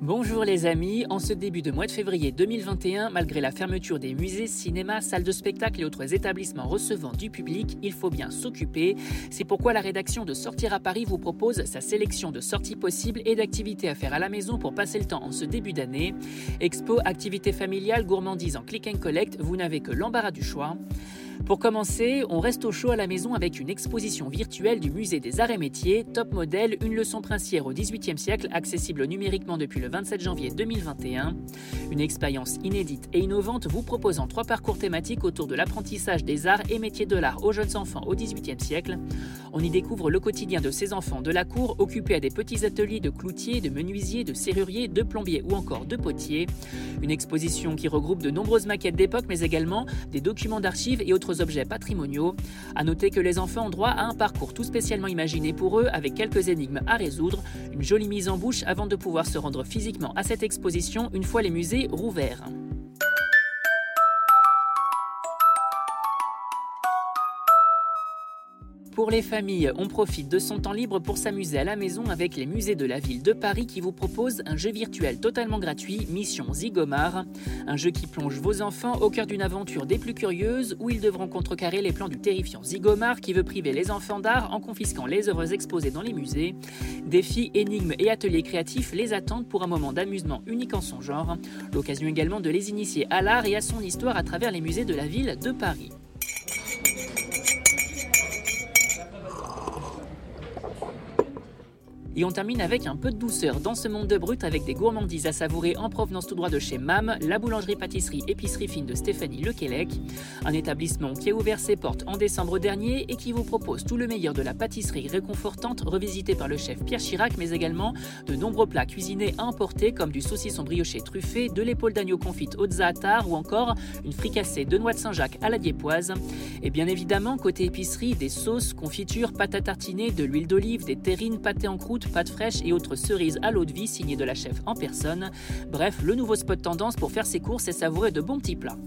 Bonjour les amis, en ce début de mois de février 2021, malgré la fermeture des musées, cinémas, salles de spectacle et autres établissements recevant du public, il faut bien s'occuper. C'est pourquoi la rédaction de Sortir à Paris vous propose sa sélection de sorties possibles et d'activités à faire à la maison pour passer le temps en ce début d'année. Expo, activités familiales, gourmandises en click and collect, vous n'avez que l'embarras du choix. Pour commencer, on reste au chaud à la maison avec une exposition virtuelle du musée des arts et métiers, Top Model, une leçon princière au XVIIIe siècle, accessible numériquement depuis le 27 janvier 2021. Une expérience inédite et innovante vous proposant trois parcours thématiques autour de l'apprentissage des arts et métiers de l'art aux jeunes enfants au XVIIIe siècle. On y découvre le quotidien de ces enfants de la cour occupés à des petits ateliers de cloutiers, de menuisiers, de serruriers, de plombiers ou encore de potiers. Une exposition qui regroupe de nombreuses maquettes d'époque mais également des documents d'archives et autres objets patrimoniaux. À noter que les enfants ont droit à un parcours tout spécialement imaginé pour eux avec quelques énigmes à résoudre, une jolie mise en bouche avant de pouvoir se rendre physiquement à cette exposition une fois les musées rouverts. Pour les familles, on profite de son temps libre pour s'amuser à la maison avec les musées de la ville de Paris qui vous proposent un jeu virtuel totalement gratuit, Mission Zigomar. Un jeu qui plonge vos enfants au cœur d'une aventure des plus curieuses où ils devront contrecarrer les plans du terrifiant Zigomar qui veut priver les enfants d'art en confisquant les œuvres exposées dans les musées. Défis, énigmes et ateliers créatifs les attendent pour un moment d'amusement unique en son genre. L'occasion également de les initier à l'art et à son histoire à travers les musées de la ville de Paris. Et on termine avec un peu de douceur dans ce monde de brut avec des gourmandises à savourer en provenance tout droit de chez MAM, la boulangerie-pâtisserie-épicerie fine de Stéphanie Lequelec. Un établissement qui a ouvert ses portes en décembre dernier et qui vous propose tout le meilleur de la pâtisserie réconfortante revisitée par le chef Pierre Chirac, mais également de nombreux plats cuisinés à emporter comme du saucisson brioché truffé, de l'épaule d'agneau confite au zaatar ou encore une fricassée de noix de Saint-Jacques à la diépoise. Et bien évidemment, côté épicerie, des sauces, confitures, pâtes à tartiner, de l'huile d'olive, des terrines, pâtés en croûte, pâtes fraîches et autres cerises à l'eau de vie signées de la chef en personne. Bref, le nouveau spot tendance pour faire ses courses et savourer de bons petits plats.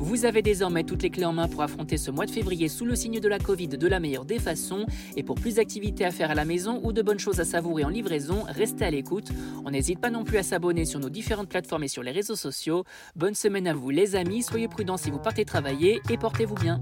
Vous avez désormais toutes les clés en main pour affronter ce mois de février sous le signe de la Covid de la meilleure des façons. Et pour plus d'activités à faire à la maison ou de bonnes choses à savourer en livraison, restez à l'écoute. On n'hésite pas non plus à s'abonner sur nos différentes plateformes et sur les réseaux sociaux. Bonne semaine à vous les amis, soyez prudents si vous partez travailler et portez-vous bien.